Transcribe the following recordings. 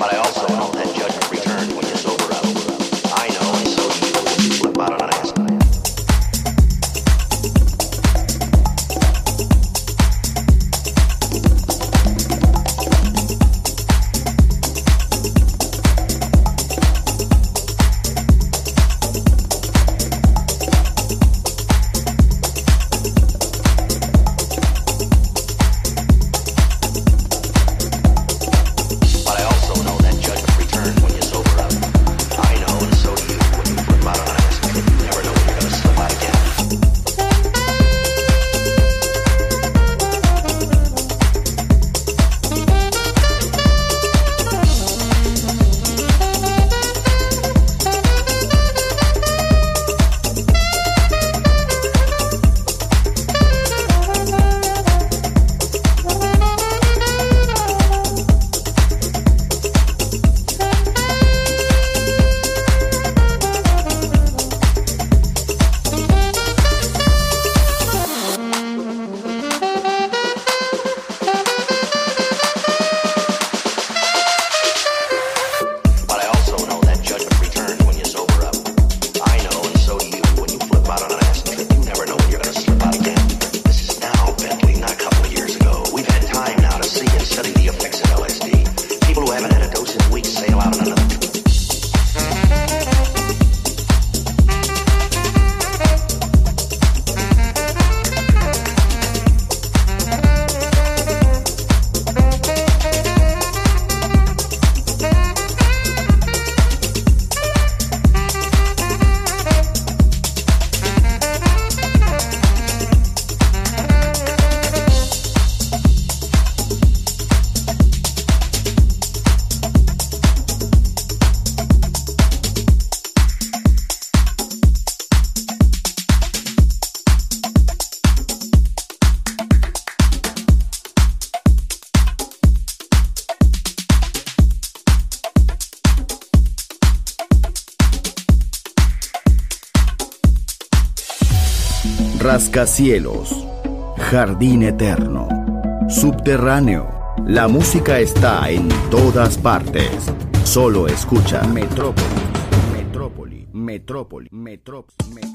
but I also know that rascacielos, jardín eterno, subterráneo. La música está en todas partes. Solo escucha. Metrópolis, Metrópoli, metrópoli, metrópoli, metrópoli.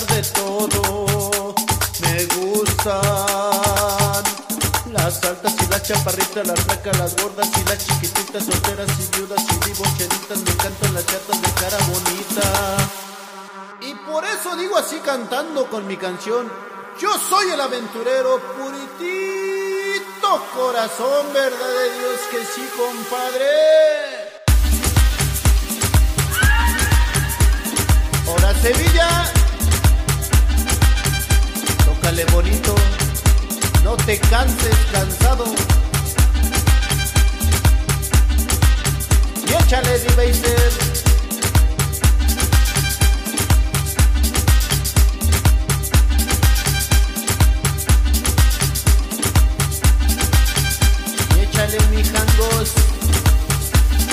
De todo. Me gustan las altas y las chaparritas, las flacas, las gordas y las chiquititas, solteras y viudas y divorciaditas. Me encantan las chatas de cara bonita. Y por eso digo así cantando con mi canción. Yo soy el aventurero puritito corazón, verdad de Dios que sí, compadre. Sevilla, tócale bonito, no te canses cansado. Y échale D-Baser.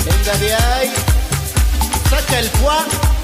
Venga de ahí. Saca el Juan.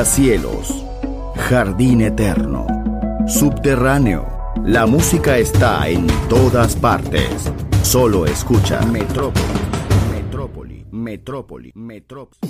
Rascacielos, jardín eterno, subterráneo. La música está en todas partes. Solo escucha. Metrópoli, Metrópoli, Metrópoli, Metrópoli,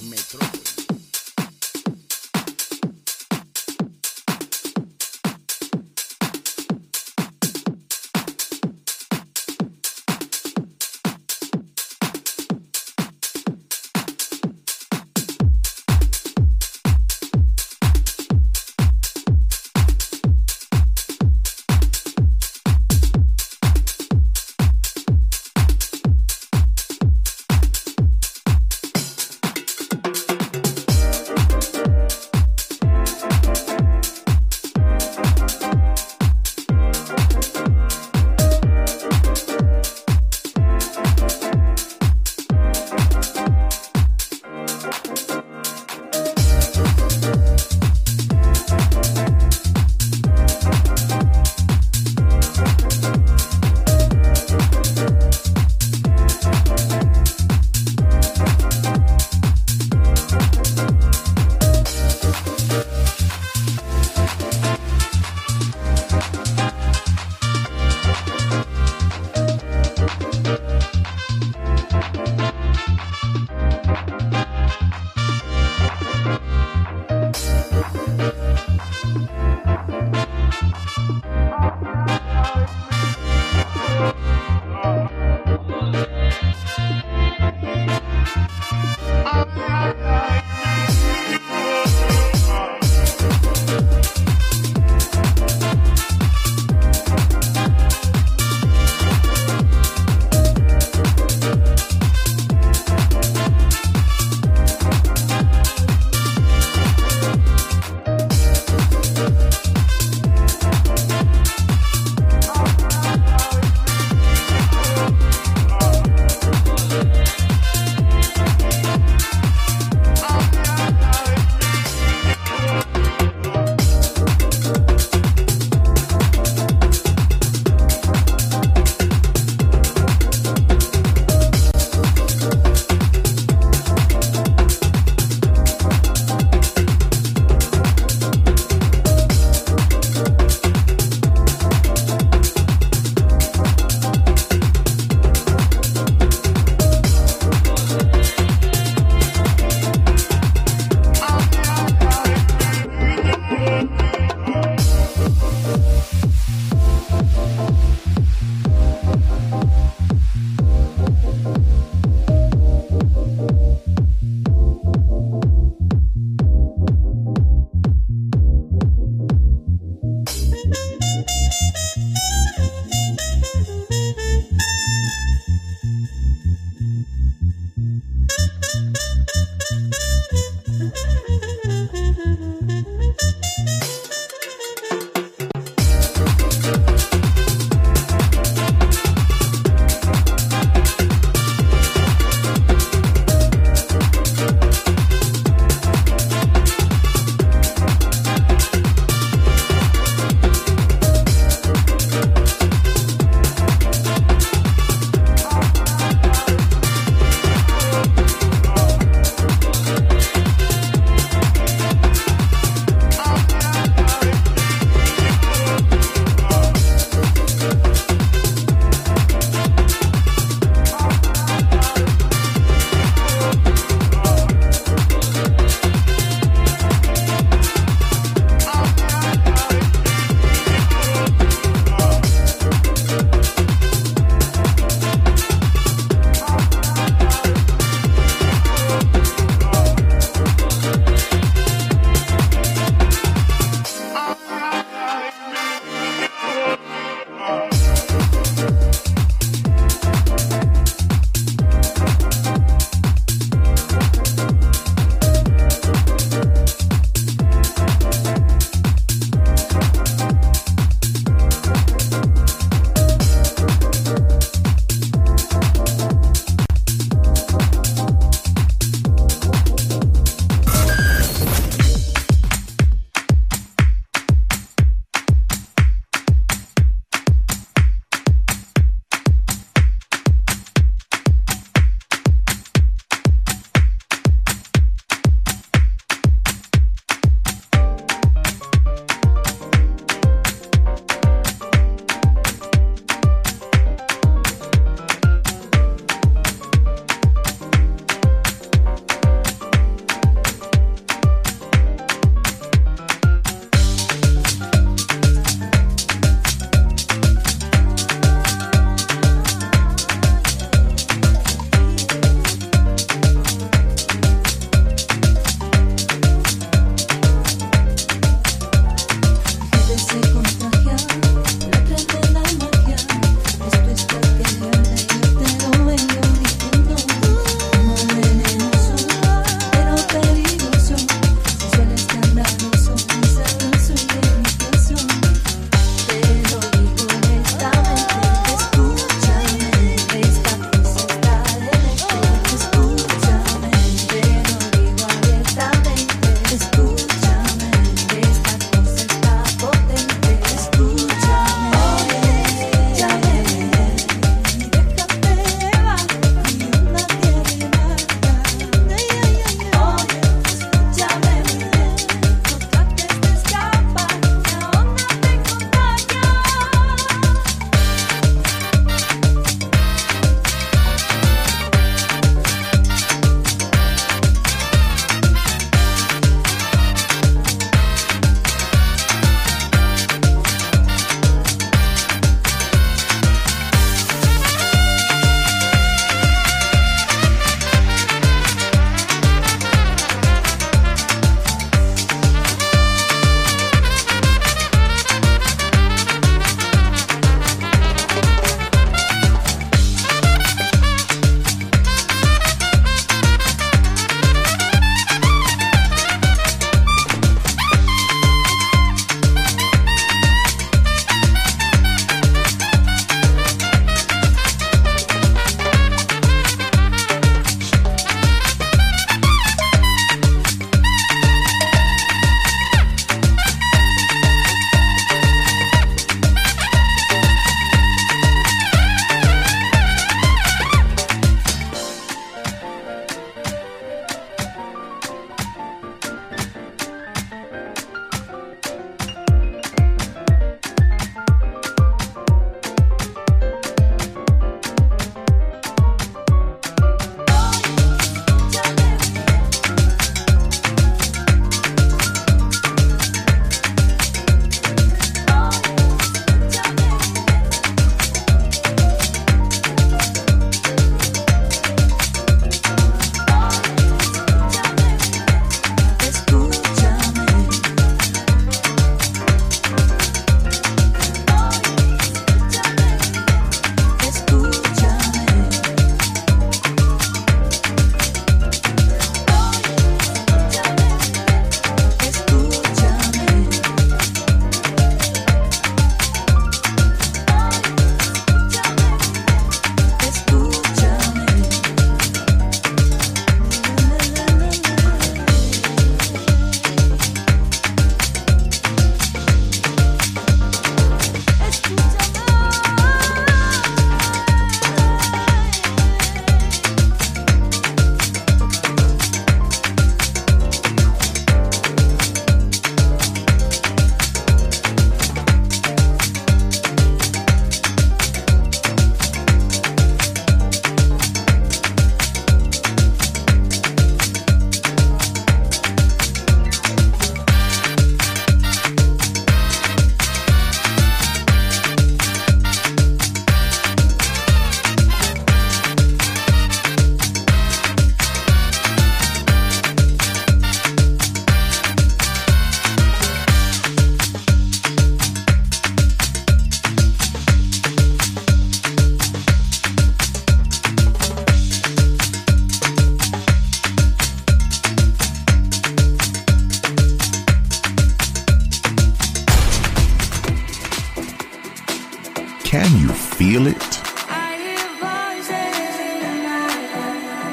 feel it?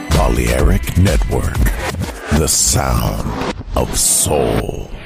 Balearic Network, the sound of soul.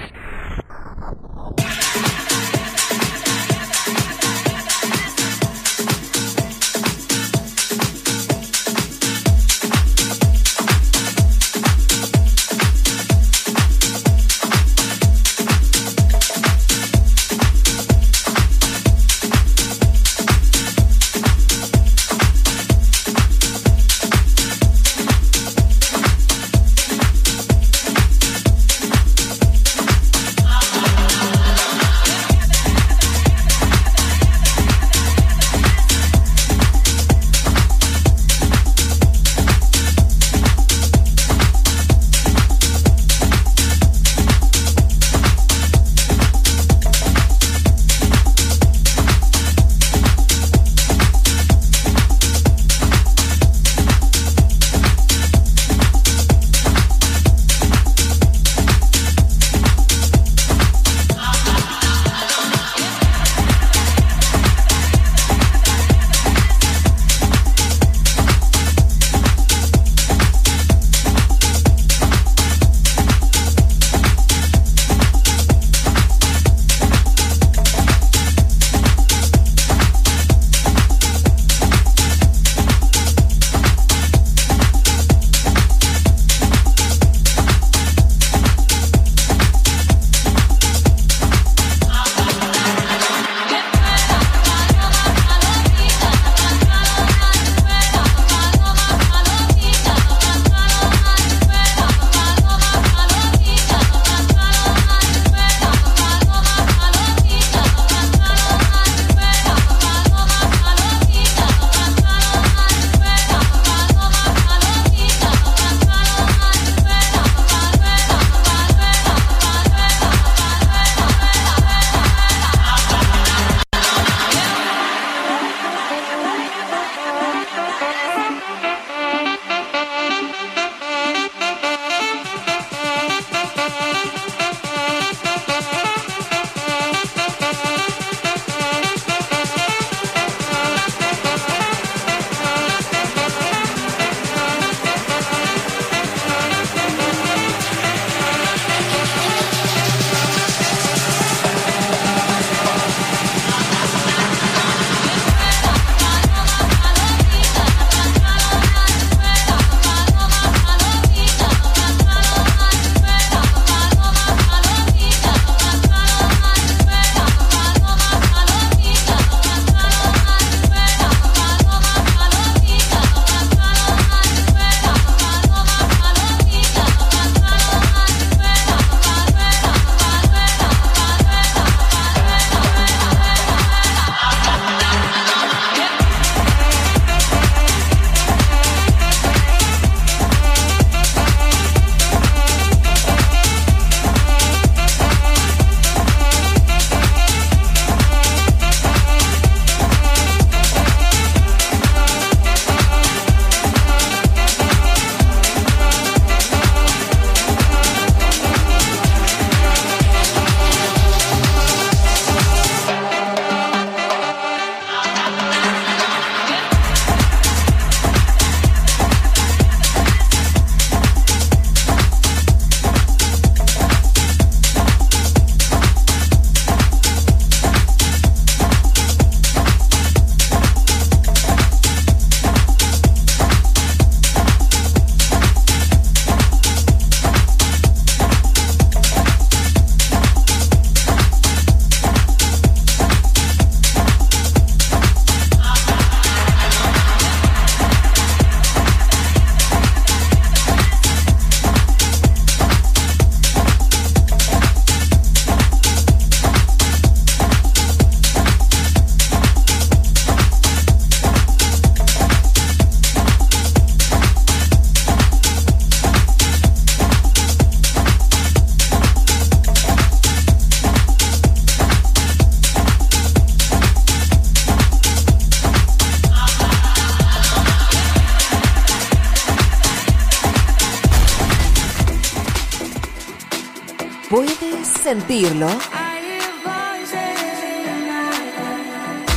Sentirlo?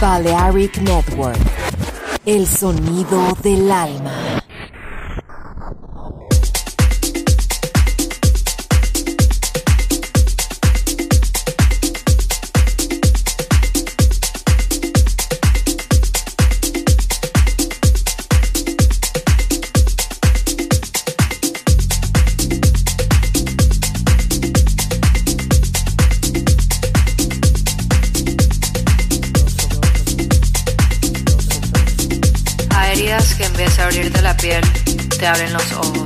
Balearic Network. El sonido del alma. Te abren los ojos.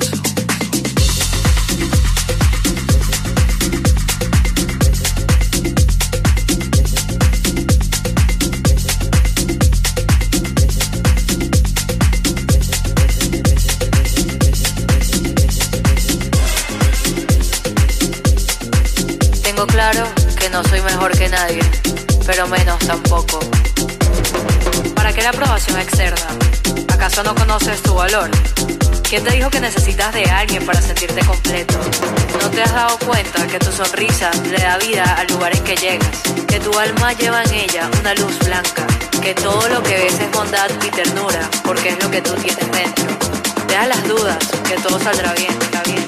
De alguien para sentirte completo? ¿No te has dado cuenta que tu sonrisa le da vida al lugar en que llegas? Que tu alma lleva en ella una luz blanca. Que todo lo que ves es bondad y ternura, porque es lo que tú tienes dentro. Deja las dudas, que todo saldrá bien, está bien,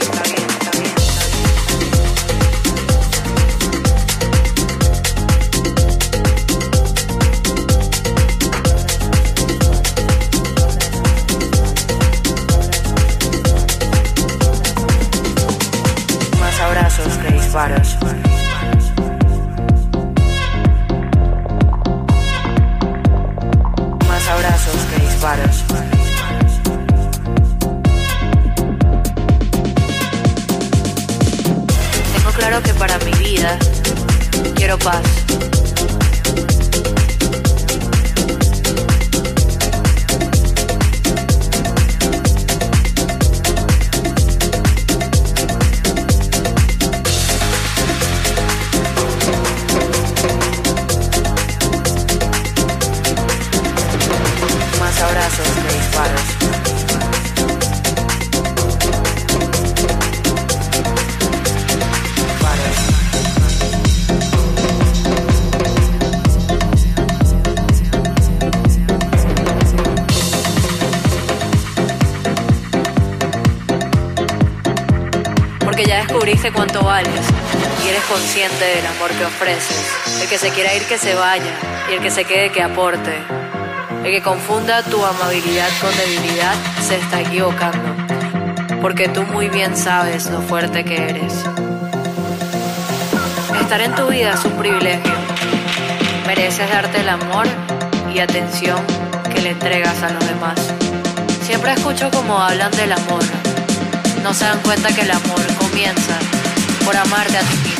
consciente del amor que ofreces. El que se quiera ir que se vaya y el que se quede que aporte. El que confunda tu amabilidad con debilidad se está equivocando, porque tú muy bien sabes lo fuerte que eres. Estar en tu vida es un privilegio. Mereces darte el amor y atención que le entregas a los demás. Siempre escucho como hablan del amor. No se dan cuenta que el amor comienza por amarte a ti mismo.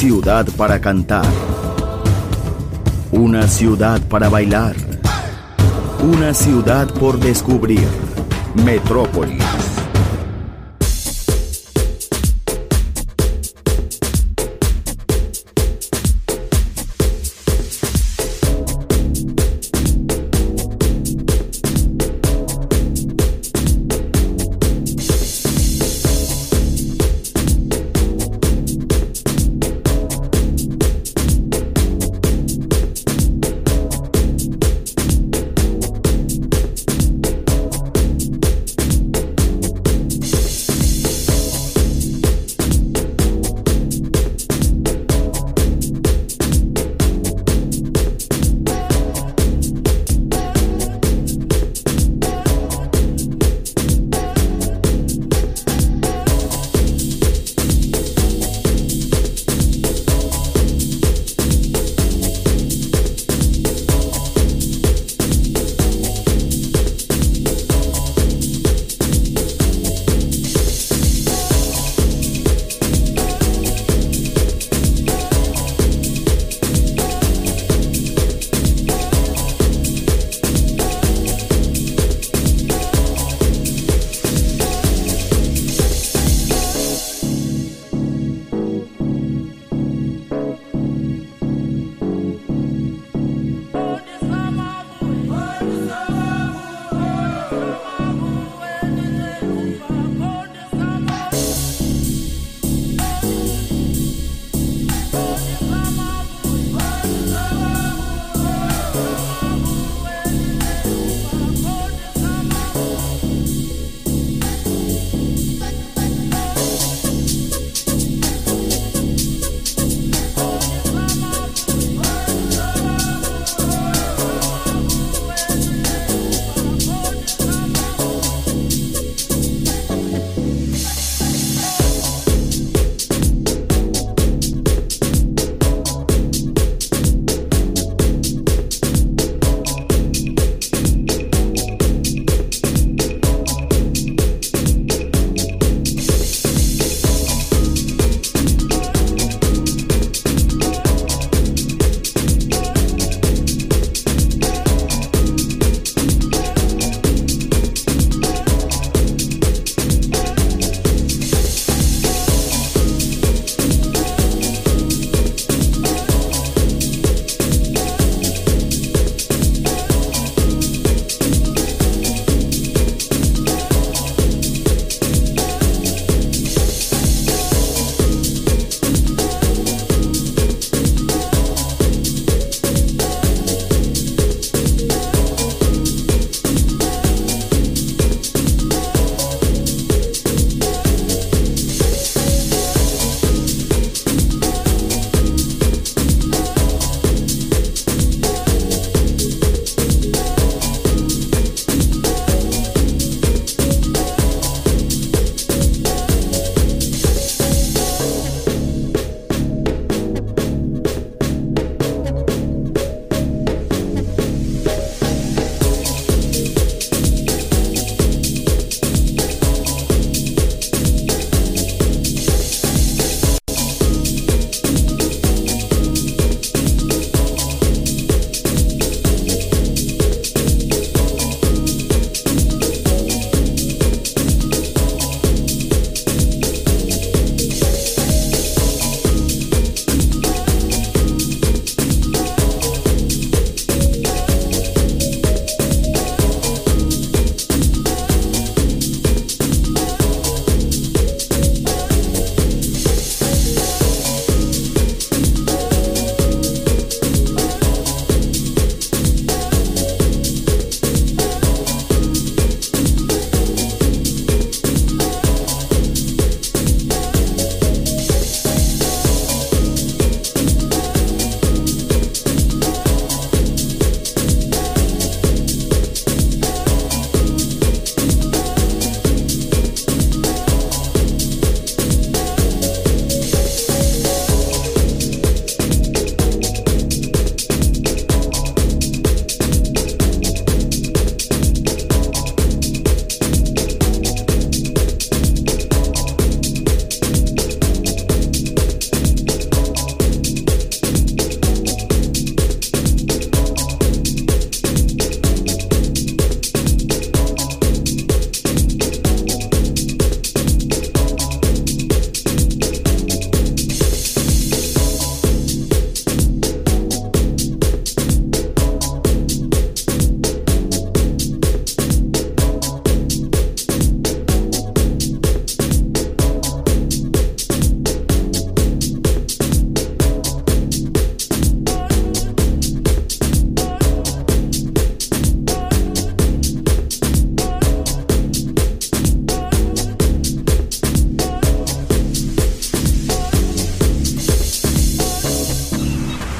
Ciudad para cantar. Una ciudad para bailar. Una ciudad por descubrir. Metrópolis.